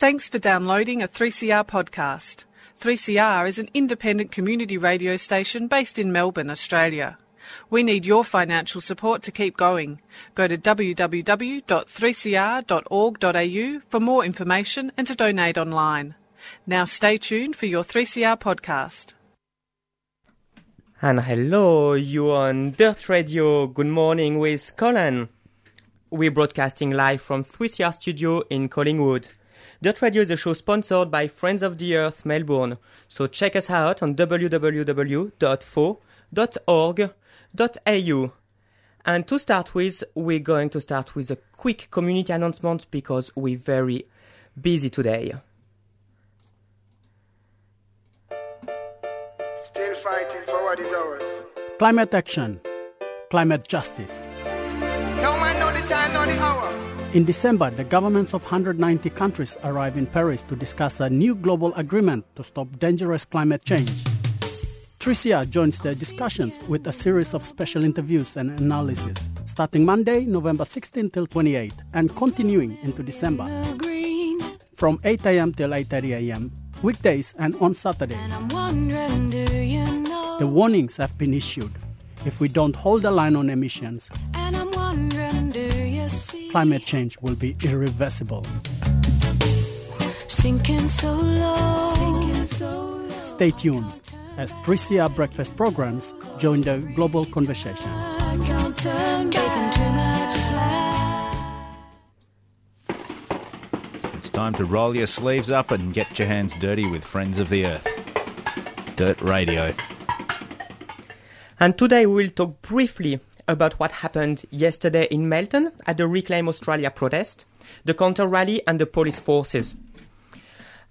Thanks for downloading a 3CR podcast. 3CR is an independent community radio station based in Melbourne, Australia. We need your financial support to keep going. Go to www.3cr.org.au for more information and to donate online. Now stay tuned for your 3CR podcast. And hello, you on Dirt Radio. Good morning with Colin. We're broadcasting live from 3CR Studio in Collingwood. Dirt Radio is a show sponsored by Friends of the Earth Melbourne. So check us out on www.foe.org.au. And to start with, we're going to start with a quick community announcement because we're very busy today. Still fighting for what is ours. Climate action, climate justice. No man know the time, nor the hour. In December, the governments of 190 countries arrive in Paris to discuss a new global agreement to stop dangerous climate change. 3CR joins the discussions with a series of special interviews and analysis, starting Monday, November 16 till 28, and continuing into December. From 8 a.m. till 8:30 a.m., weekdays and on Saturdays. The warnings have been issued. If we don't hold the line on emissions, climate change will be irreversible. Sinking so low. Sinking so low. Stay tuned as 3CR breakfast programs join the global conversation. I can't turn taking too much slack. It's time to roll your sleeves up and get your hands dirty with Friends of the Earth. Dirt Radio. And today we will talk briefly about what happened yesterday in Melton at the Reclaim Australia protest, the counter rally, and the police forces.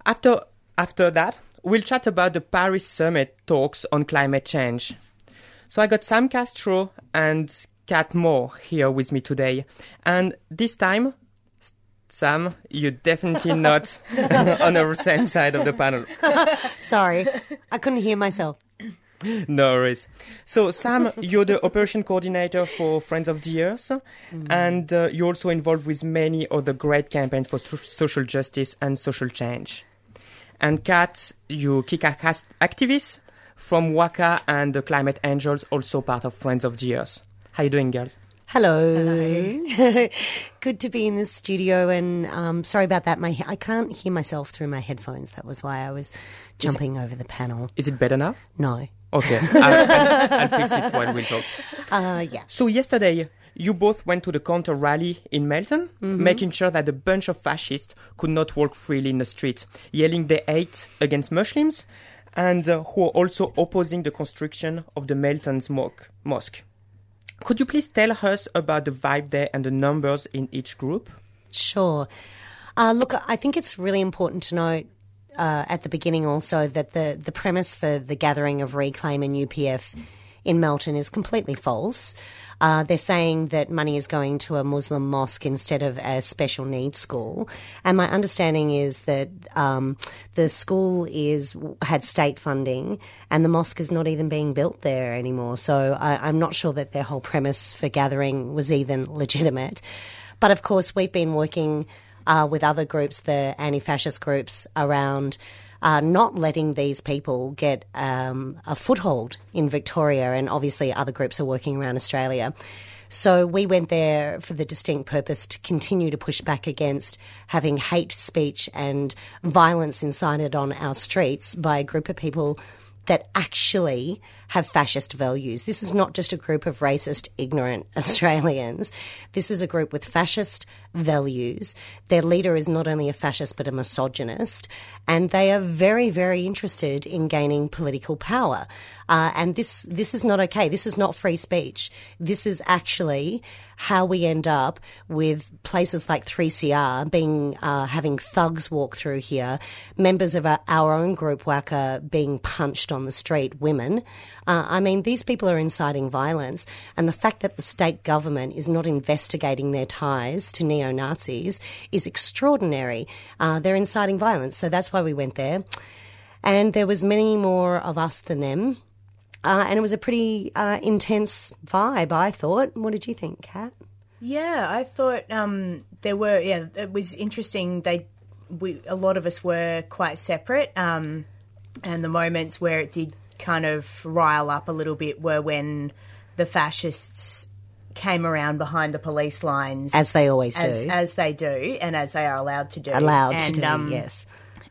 After, after that, we'll chat about the Paris summit talks on climate change. So I got Sam Castro and Kat Moore here with me today. And this time, Sam, you're definitely not on the same side of the panel. Sorry, I couldn't hear myself. No worries. So, Sam, you're the operation coordinator for Friends of the Earth, and uh, you're also involved with many other great campaigns for so- social justice and social change. And Kat, you kick ass activist from WACA and the Climate Angels, also part of Friends of the Earth. How you doing, girls? Hello. Hello. Good to be in the studio, and um, sorry about that. My I can't hear myself through my headphones. That was why I was jumping over the panel. Is it better now? No. Okay, I'll, I'll, I'll fix it while we talk. Uh, yeah. So yesterday, you both went to the counter rally in Melton, making sure that a bunch of fascists could not walk freely in the streets, yelling they hate against Muslims, and uh, who are also opposing the construction of the Melton's mo- mosque. Could you please tell us about the vibe there and the numbers in each group? Sure. Uh, look, I think it's really important to note uh, at the beginning also that the, the premise for the gathering of Reclaim and UPF in Melton is completely false. Uh, they're saying that money is going to a Muslim mosque instead of a special needs school, and my understanding is that um, the school is had state funding, and the mosque is not even being built there anymore. So I, I'm not sure that their whole premise for gathering was even legitimate. But of course, we've been working uh, with other groups, the anti fascist groups, around uh, not letting these people get um, a foothold in Victoria, and obviously other groups are working around Australia. So we went there for the distinct purpose to continue to push back against having hate speech and violence incited on our streets by a group of people that actually have fascist values. This is not just a group of racist, ignorant Australians. This is a group with fascist values. Their leader is not only a fascist but a misogynist, and they are very, very interested in gaining political power. Uh, and this this is not okay. This is not free speech. This is actually how we end up with places like 3CR being uh, having thugs walk through here, members of our, our own group WACA being punched on the street, women. Uh, I mean, these people are inciting violence, and the fact that the state government is not investigating their ties to neo Nazis is extraordinary. Uh, they're inciting violence, so that's why we went there. And there was many more of us than them. Uh, and it was a pretty uh, intense vibe, I thought. What did you think, Kat? Yeah, I thought um, there were. Yeah, it was interesting. They we a lot of us were quite separate, um, and the moments where it did kind of rile up a little bit were when the fascists came around behind the police lines, As they always as, do. as they do, and as they are allowed to do, Allowed and, to do, um, yes.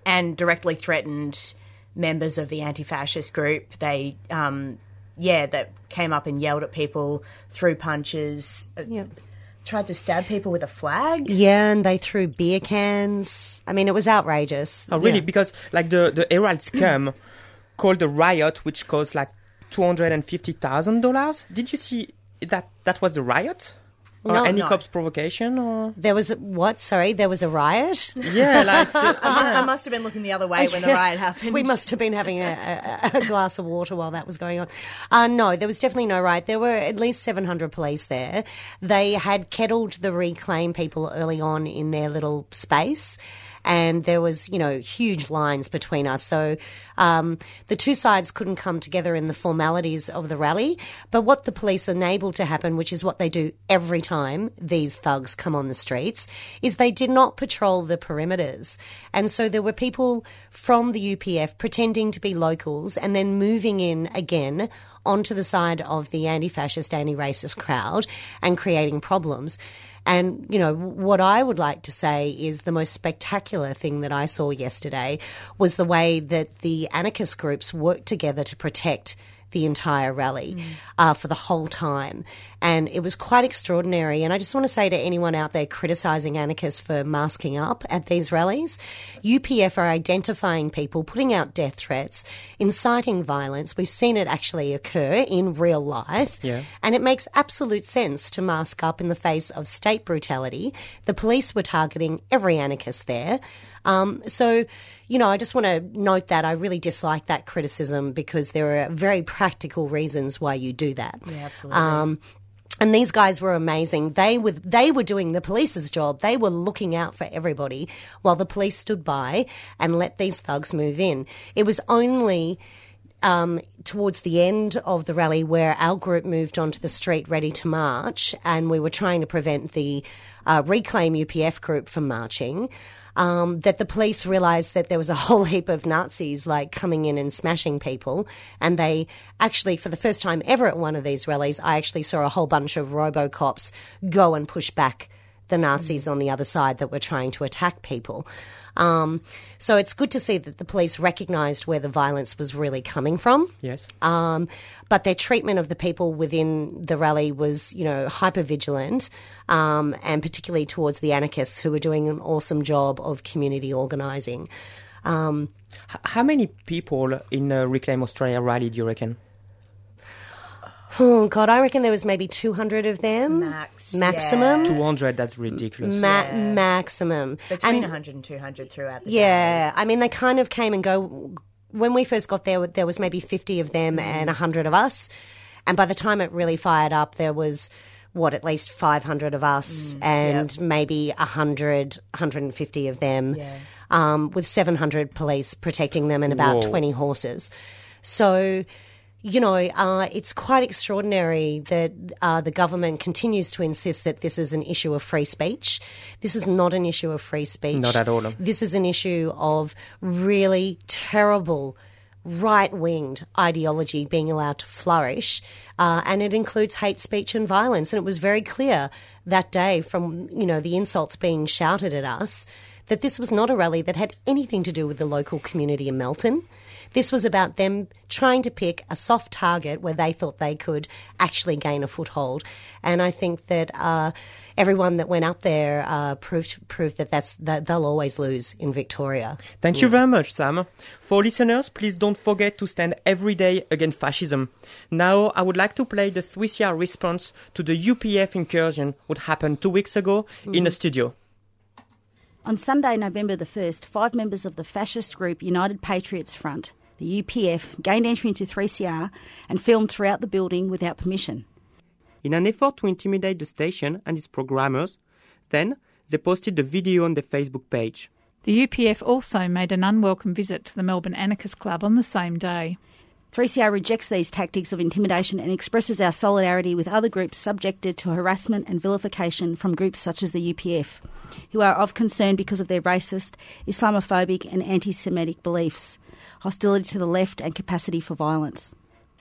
and directly threatened members of the anti-fascist group. They, um, yeah, that came up and yelled at people, threw punches, uh, Yeah. tried to stab people with a flag. Yeah, and they threw beer cans. I mean, it was outrageous. Oh, really? Yeah. Because like the the Herald scam called a riot, which cost like two hundred and fifty thousand dollars. Did you see that? That was the riot, or No, any no. cops provocation, or There was a, what? Sorry, there was a riot. yeah, like the, I, I must have been looking the other way when the riot happened. We must have been having a, a, a glass of water while that was going on. Uh, no, there was definitely no riot. There were at least 700 police there. They had kettled the reclaim people early on in their little space. And there was, you know, huge lines between us. So um, the two sides couldn't come together in the formalities of the rally. But what the police enabled to happen, which is what they do every time these thugs come on the streets, is they did not patrol the perimeters. And so there were people from the UPF pretending to be locals and then moving in again onto the side of the anti fascist, anti racist crowd and creating problems. And, you know, what I would like to say is the most spectacular thing that I saw yesterday was the way that the anarchist groups worked together to protect the entire rally uh, for the whole time. And it was quite extraordinary. And I just want to say to anyone out there criticising anarchists for masking up at these rallies, UPF are identifying people, putting out death threats, inciting violence. We've seen it actually occur in real life. Yeah. And it makes absolute sense to mask up in the face of state brutality. The police were targeting every anarchist there. Um, so, you know, I just want to note that I really dislike that criticism because there are very practical reasons why you do that. Yeah, absolutely. Um, and these guys were amazing. They were they were doing the police's job. They were looking out for everybody while the police stood by and let these thugs move in. It was only um, towards the end of the rally where our group moved onto the street ready to march, and we were trying to prevent the uh, Reclaim UPF group from marching. Um, that the police realised that there was a whole heap of Nazis like coming in and smashing people, and they actually, for the first time ever at one of these rallies, I actually saw a whole bunch of RoboCops go and push back the Nazis on the other side that were trying to attack people. Um, so it's good to see that the police recognised where the violence was really coming from. yes. Um, but their treatment of the people within the rally was, you know, hyper vigilant, um, and particularly towards the anarchists who were doing an awesome job of community organising. Um, how many people in uh, Reclaim Australia rally do you reckon? Oh God, I reckon there was maybe two hundred of them Max, maximum. Two hundred. That's ridiculous. Ma- Maximum Between And- 100 and 200 throughout the Yeah, I mean, they kind of came and go. When we first got there, there was maybe 50 of them mm. and 100 of us. And by the time it really fired up, there was, what, at least 500 of us mm, and maybe 100, 150 of them, um, with 700 police protecting them and about Whoa. 20 horses. So, you know, uh, it's quite extraordinary that uh, the government continues to insist that this is an issue of free speech. This is not an issue of free speech. Not at all. This is an issue of really terrible right winged ideology being allowed to flourish. Uh, and it includes hate speech and violence. And it was very clear that day from, you know, the insults being shouted at us that this was not a rally that had anything to do with the local community in Melton. This was about them trying to pick a soft target where they thought they could actually gain a foothold. And I think that uh, everyone that went up there uh, proved proved that that's that they'll always lose in Victoria. Thank you very much, Sam. For listeners, please don't forget to stand every day against fascism. Now, I would like to play the 3CR response to the UPF incursion what happened two weeks ago in the studio. On Sunday, November the 1st, five members of the fascist group United Patriots Front, the UPF, gained entry into 3CR and filmed throughout the building without permission. In an effort to intimidate the station and its programmers, then they posted the video on their Facebook page. The UPF also made an unwelcome visit to the Melbourne Anarchist Club on the same day. 3CR rejects these tactics of intimidation and expresses our solidarity with other groups subjected to harassment and vilification from groups such as the UPF, who are of concern because of their racist, Islamophobic, and anti Semitic beliefs, hostility to the left, and capacity for violence.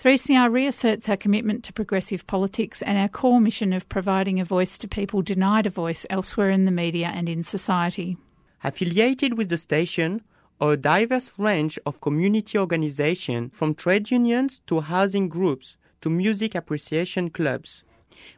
3CR reasserts our commitment to progressive politics and our core mission of providing a voice to people denied a voice elsewhere in the media and in society. Affiliated with the station are a diverse range of community organizations from trade unions to housing groups to music appreciation clubs.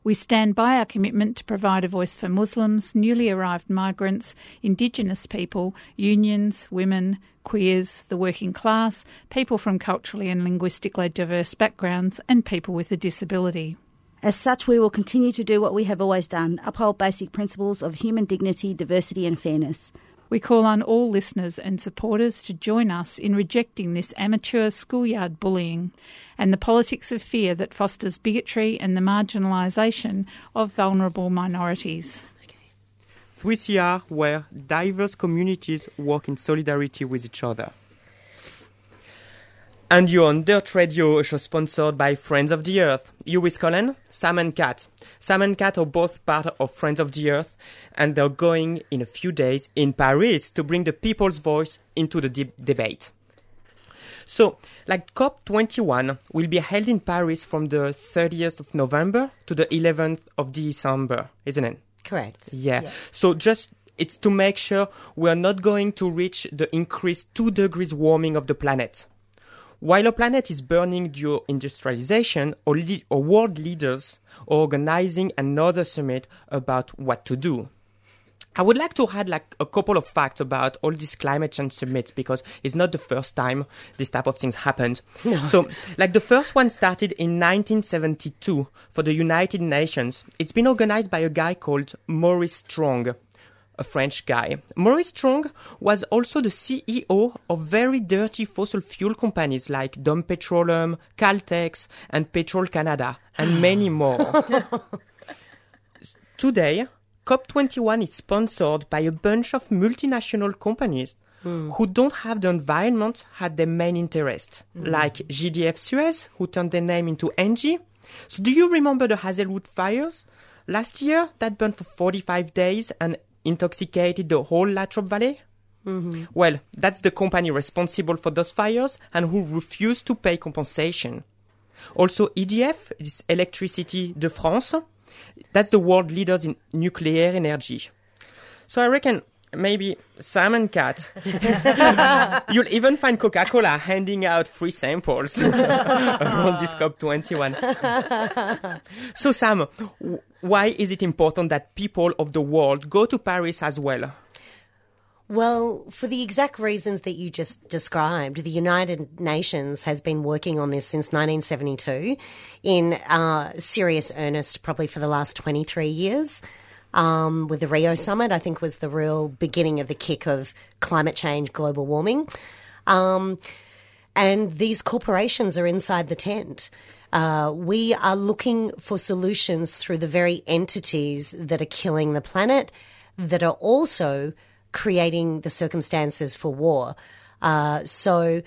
We stand by our commitment to provide a voice for Muslims, newly arrived migrants, Indigenous people, unions, women, queers, the working class, people from culturally and linguistically diverse backgrounds, and people with a disability. As such, we will continue to do what we have always done uphold basic principles of human dignity, diversity, and fairness. We call on all listeners and supporters to join us in rejecting this amateur schoolyard bullying and the politics of fear that fosters bigotry and the marginalisation of vulnerable minorities. 3CR, where diverse communities work in solidarity with each other. And you're on Dirt Radio, a show sponsored by Friends of the Earth. You with Colin, Sam and Kat. Sam and Kat are both part of Friends of the Earth, and they're going in a few days in Paris to bring the people's voice into the deep debate. So, like COP21 will be held in Paris from the 30th of November to the 11th of December, isn't it? Correct. Yeah. So just it's to make sure we are not going to reach the increased 2 degrees warming of the planet. While our planet is burning due to industrialization, our, le- our world leaders are organizing another summit about what to do. I would like to add like a couple of facts about all these climate change summits because it's not the first time this type of things happened. So, like the first one started in 1972 for the United Nations. It's been organized by a guy called Maurice Strong, a French guy. Maurice Strong was also the CEO of very dirty fossil fuel companies like Dome Petroleum, Caltex, and Petrol Canada, and many more. Today, COP21 is sponsored by a bunch of multinational companies hmm. who don't have the environment as their main interest, hmm. like GDF Suez, who turned their name into Engie. So, do you remember the Hazelwood fires last year that burned for 45 days and intoxicated the whole Latrobe Valley? Mm-hmm. Well, that's the company responsible for those fires and who refused to pay compensation. Also, EDF is Electricity de France. That's the world leaders in nuclear energy. So I reckon maybe Sam and Kat, you'll even find Coca-Cola handing out free samples around this COP21. so Sam, w- why is it important that people of the world go to Paris as well? Well, for the exact reasons that you just described, the United Nations has been working on this since 1972 in uh, serious earnest, probably for the last 23 years. Um, with the Rio summit, I think was the real beginning of the kick of climate change, global warming. Um, and these corporations are inside the tent. Uh, we are looking for solutions through the very entities that are killing the planet, that are also creating the circumstances for war. Uh, so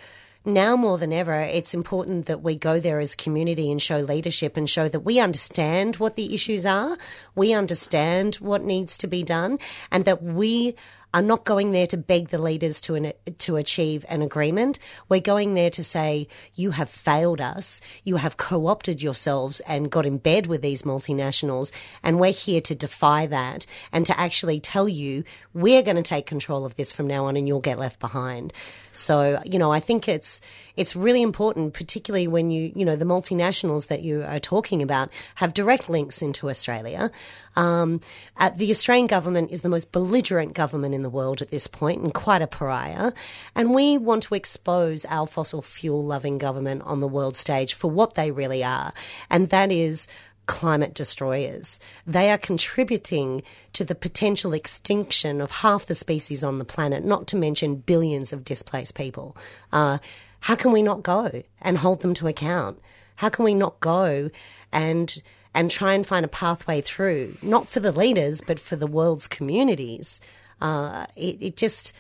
now more than ever, it's important that we go there as community and show leadership and show that we understand what the issues are, we understand what needs to be done, and that we are not going there to beg the leaders to an, to achieve an agreement. We're going there to say you have failed us, you have co-opted yourselves and got in bed with these multinationals, and we're here to defy that and to actually tell you we're going to take control of this from now on, and you'll get left behind. So you know, I think it's it's really important, particularly when you you know the multinationals that you are talking about have direct links into Australia. Um, uh, the Australian government is the most belligerent government in the world at this point and quite a pariah. And we want to expose our fossil fuel loving government on the world stage for what they really are. And that is climate destroyers. They are contributing to the potential extinction of half the species on the planet, not to mention billions of displaced people. Uh, how can we not go and hold them to account? How can we not go and and try and find a pathway through, not for the leaders, but for the world's communities. Uh, it, it just,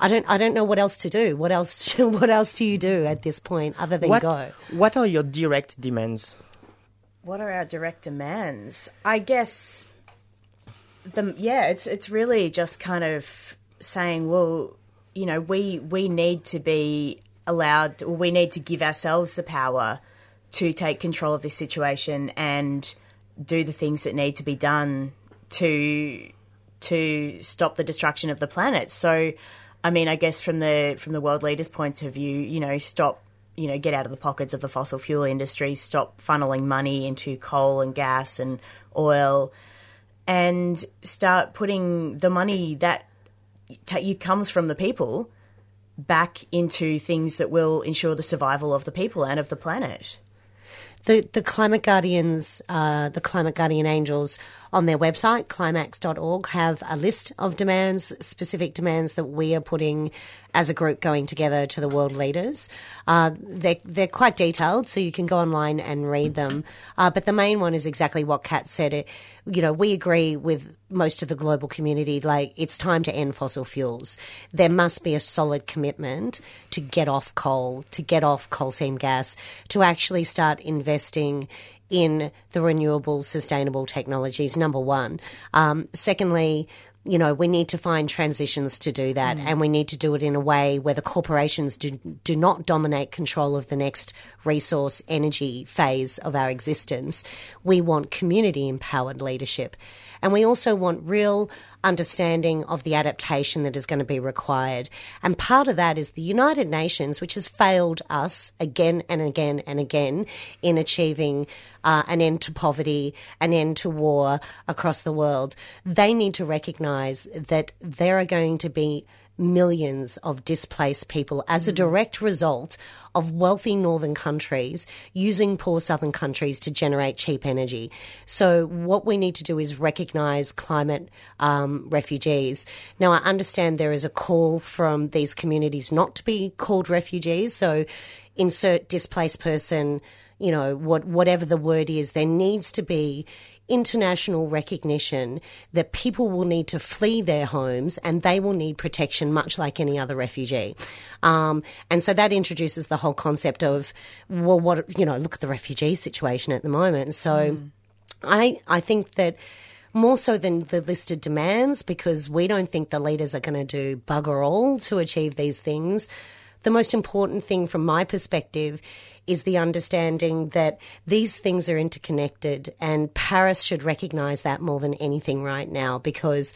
I don't. I don't know what else to do. What else? What else do you do at this point other than what, go? what are your direct demands? What are our direct demands? I guess the yeah, it's it's really just kind of saying, well, you know, we we need to be allowed, or we need to give ourselves the power to take control of this situation and do the things that need to be done to to stop the destruction of the planet. So, I mean, I guess from the from the world leaders' point of view, you know, stop, you know, get out of the pockets of the fossil fuel industries, stop funneling money into coal and gas and oil, and start putting the money that ta- comes from the people back into things that will ensure the survival of the people and of the planet. The the climate guardians, uh, the climate guardian angels on their website climax.org have a list of demands, specific demands that we are putting as a group going together to the world leaders. Uh, they're, they're quite detailed, so you can go online and read them. Uh, but the main one is exactly what Kat said. It, you know, we agree with most of the global community, like it's time to end fossil fuels. There must be a solid commitment to get off coal, to get off coal seam gas, to actually start investing in the renewable, sustainable technologies, number one. Um, secondly, you know, we need to find transitions to do that, mm. and we need to do it in a way where the corporations do, do not dominate control of the next resource energy phase of our existence. We want community empowered leadership. And we also want real understanding of the adaptation that is going to be required. And part of that is the United Nations, which has failed us again and again and again in achieving uh, an end to poverty, an end to war across the world. They need to recognize that there are going to be millions of displaced people as a direct result of wealthy northern countries using poor southern countries to generate cheap energy. So, what we need to do is recognize climate um, refugees. Now, I understand there is a call from these communities not to be called refugees. So, insert displaced person, you know, what, whatever the word is, there needs to be international recognition that people will need to flee their homes and they will need protection much like any other refugee. Um, and so that introduces the whole concept of, well, what, you know, look at the refugee situation at the moment. So I, I think that more so than the listed demands, because we don't think the leaders are going to do bugger all to achieve these things. The most important thing from my perspective is the understanding that these things are interconnected, and Paris should recognize that more than anything right now because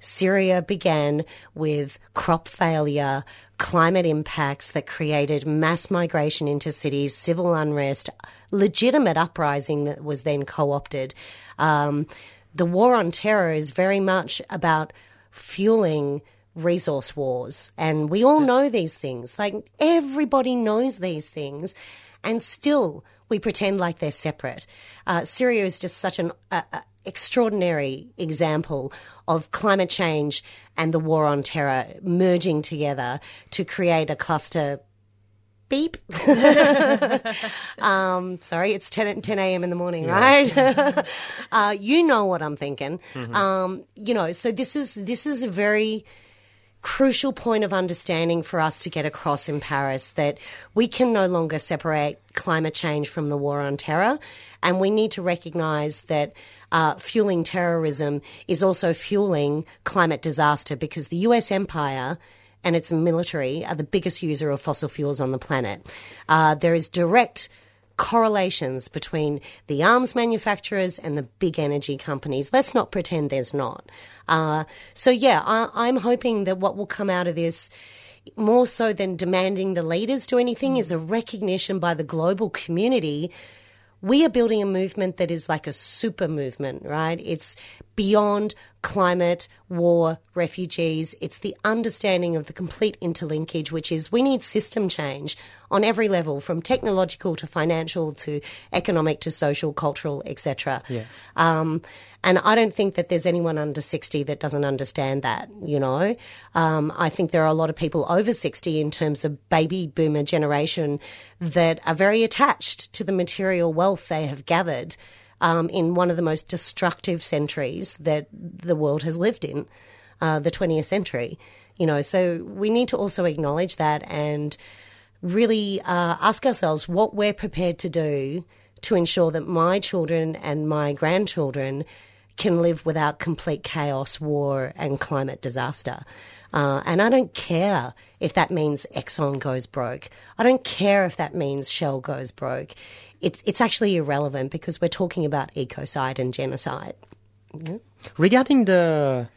Syria began with crop failure, climate impacts that created mass migration into cities, civil unrest, legitimate uprising that was then co opted. Um, the war on terror is very much about fueling resource wars. And we all know these things. Like everybody knows these things. And still, we pretend like they're separate. Uh, Syria is just such an uh, uh, extraordinary example of climate change and the war on terror merging together to create a cluster. Beep. um, sorry, it's 10, 10 a.m. in the morning, right? uh, you know what I'm thinking. Um, you know, so this is this is a very crucial point of understanding for us to get across in Paris that we can no longer separate climate change from the war on terror. And we need to recognize that uh, fueling terrorism is also fueling climate disaster because the US empire and its military are the biggest user of fossil fuels on the planet. Uh, there is direct correlations between the arms manufacturers and the big energy companies. Let's not pretend there's not. Uh, so, yeah, I, I'm hoping that what will come out of this. More so than demanding the leaders do anything, is a recognition by the global community we are building a movement that is like a super movement, right? It's beyond climate, war, refugees. It's the understanding of the complete interlinkage, which is we need system change on every level, from technological to financial to economic to social, cultural, etc. Yeah. Um, and I don't think that there's anyone under 60 that doesn't understand that, you know. Um, I think there are a lot of people over 60 in terms of baby boomer generation that are very attached to the material wealth they have gathered um, in one of the most destructive centuries that the world has lived in, uh, the 20th century. You know, so we need to also acknowledge that and really uh, ask ourselves what we're prepared to do to ensure that my children and my grandchildren can live without complete chaos, war, and climate disaster. Uh, and I don't care if that means Exxon goes broke. I don't care if that means Shell goes broke. It's, it's actually irrelevant because we're talking about ecocide and genocide. Regarding the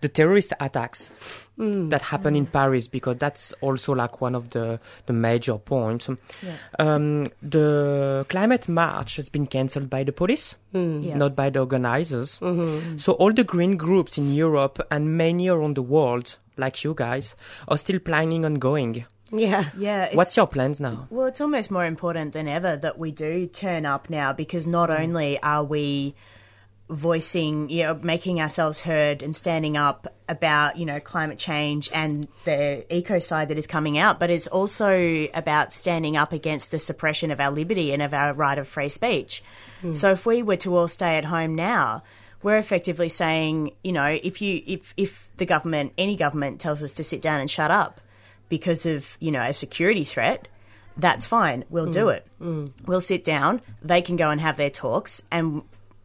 the terrorist attacks that happen in Paris, because that's also like one of the, the major points. Um, the climate march has been cancelled by the police, Yeah. not by the organizers. So all the green groups in Europe and many around the world, like you guys, are still planning on going. Yeah. Yeah. What's your plans now? Well, it's almost more important than ever that we do turn up now because not mm. only are we voicing, you know, making ourselves heard and standing up about, you know, climate change and the ecocide that is coming out, but it's also about standing up against the suppression of our liberty and of our right of free speech. Hmm. So if we were to all stay at home now, we're effectively saying, you know, if you if if the government, any government tells us to sit down and shut up because of, you know, a security threat, that's fine. We'll do mm. it. Mm. We'll sit down. They can go and have their talks, and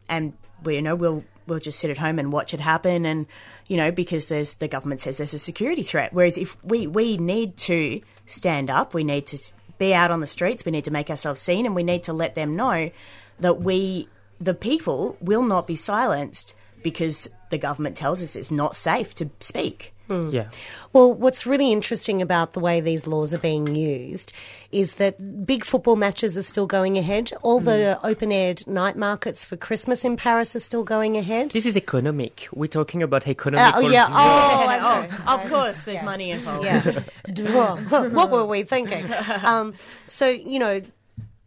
and we, you know we'll we'll just sit at home and watch it happen, and you know because there's the government says there's a security threat. Whereas if we we need to stand up, we need to be out on the streets, we need to make ourselves seen, and we need to let them know that we the people will not be silenced because the government tells us it's not safe to speak. Yeah. Well, what's really interesting about the way these laws are being used is that big football matches are still going ahead. All the open air night markets for Christmas in Paris are still going ahead. This is economic. We're talking about economic. oh, yeah. Oh, I'm of course, there's money involved. Yeah. what were we thinking? Um, so, you know,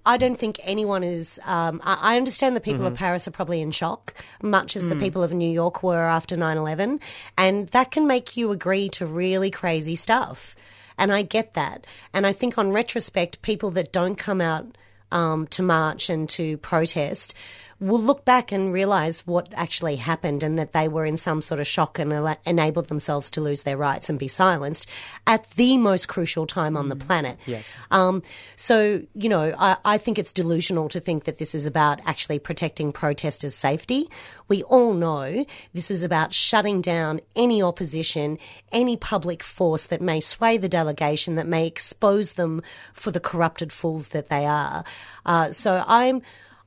I don't think anyone is. Um, I, I understand the people of Paris are probably in shock, much as the people of New York were after 9 11. And that can make you agree to really crazy stuff. And I get that. And I think on retrospect, people that don't come out um, to march and to protest will look back and realize what actually happened and that they were in some sort of shock and ela- enabled themselves to lose their rights and be silenced at the most crucial time on the planet. Yes. Um, so, you know, I, I think it's delusional to think that this is about actually protecting protesters' safety. We all know this is about shutting down any opposition, any public force that may sway the delegation, that may expose them for the corrupted fools that they are. Uh, so I'm.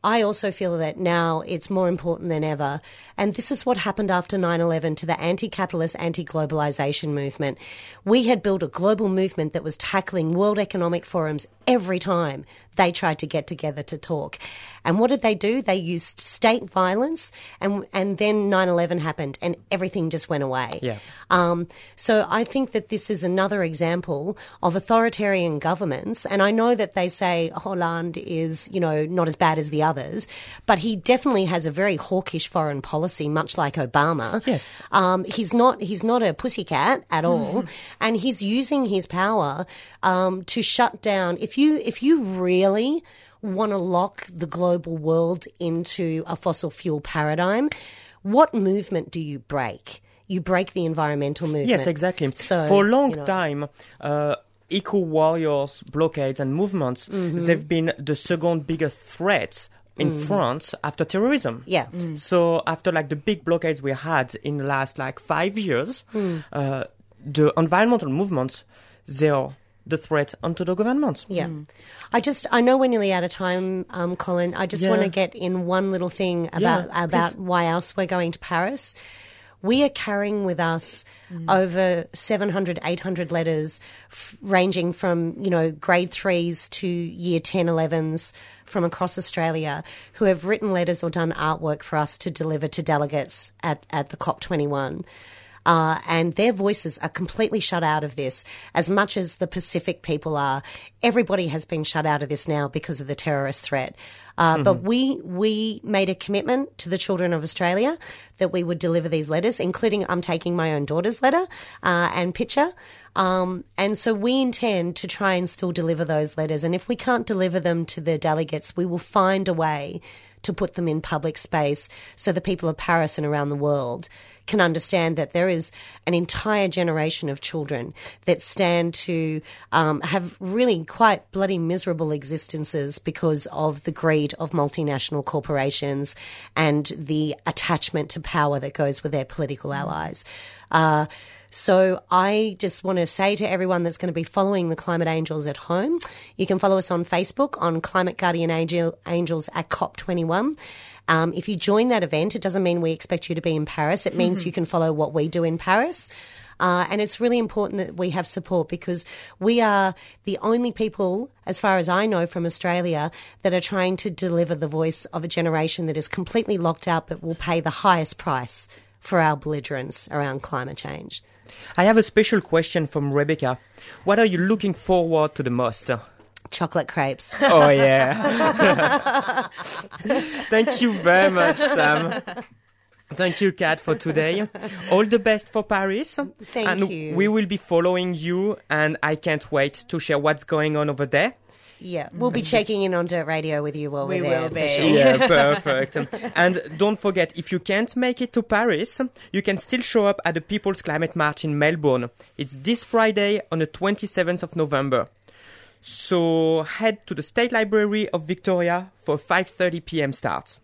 I also feel that now it's more important than ever. And this is what happened after 9 11 to the anti capitalist, anti globalization movement. We had built a global movement that was tackling World Economic Forums every time they tried to get together to talk. And what did they do? They used state violence, and, and then 9 11 happened, and everything just went away. Yeah. Um, so I think that this is another example of authoritarian governments. And I know that they say Hollande is, you know, not as bad as the others, but he definitely has a very hawkish foreign policy, much like Obama. Yes. Um, he's not he's not a pussycat at all, and he's using his power um, to shut down. If you if you really want to lock the global world into a fossil fuel paradigm, what movement do you break? You break the environmental movement. Yes, exactly. So For a long you know. time, uh, eco warriors, blockades, and movements, Mm-hmm. they've been the second biggest threat in France after terrorism. Mm. Yeah. So after like the big blockades we had in the last like five years, Mm. uh, the environmental movements, they are the threat onto the government. Yeah. I just, I know we're nearly out of time, um, Colin. I just Yeah. want to get in one little thing about, Yeah, about why else we're going to Paris. We are carrying with us over 700, 800 letters f- ranging from, you know, grade threes to year 10, 11s from across Australia who have written letters or done artwork for us to deliver to delegates at, at the COP21 uh, and their voices are completely shut out of this as much as the Pacific people are. Everybody has been shut out of this now because of the terrorist threat. Uh, But we we made a commitment to the children of Australia that we would deliver these letters, including I'm taking my own daughter's letter uh, and picture. Um, and so we intend to try and still deliver those letters. And if we can't deliver them to the delegates, we will find a way to put them in public space so the people of Paris and around the world can understand that there is an entire generation of children that stand to um, have really quite bloody miserable existences because of the greed of multinational corporations and the attachment to power that goes with their political allies. Uh, so I just want to say to everyone that's going to be following the Climate Angels at home, you can follow us on Facebook on Climate Guardian Angel, Angels at COP21. Um, if you join that event, it doesn't mean we expect you to be in Paris. It means you can follow what we do in Paris. Uh, and it's really important that we have support because we are the only people, as far as I know from Australia, that are trying to deliver the voice of a generation that is completely locked out but will pay the highest price for our belligerence around climate change. I have a special question from Rebecca. What are you looking forward to the most? Chocolate crepes. Oh, yeah. Thank you very much, Sam. Thank you, Kat, for today. All the best for Paris. Thank and you. we will be following you, and I can't wait to share what's going on over there. Yeah, we'll be checking in on Dirt Radio with you while We we're there. will for be. sure. Yeah, perfect. and don't forget, if you can't make it to Paris, you can still show up at the People's Climate March in Melbourne. It's this Friday on the 27th of November. So head to the State Library of Victoria for 5:30 p.m. start.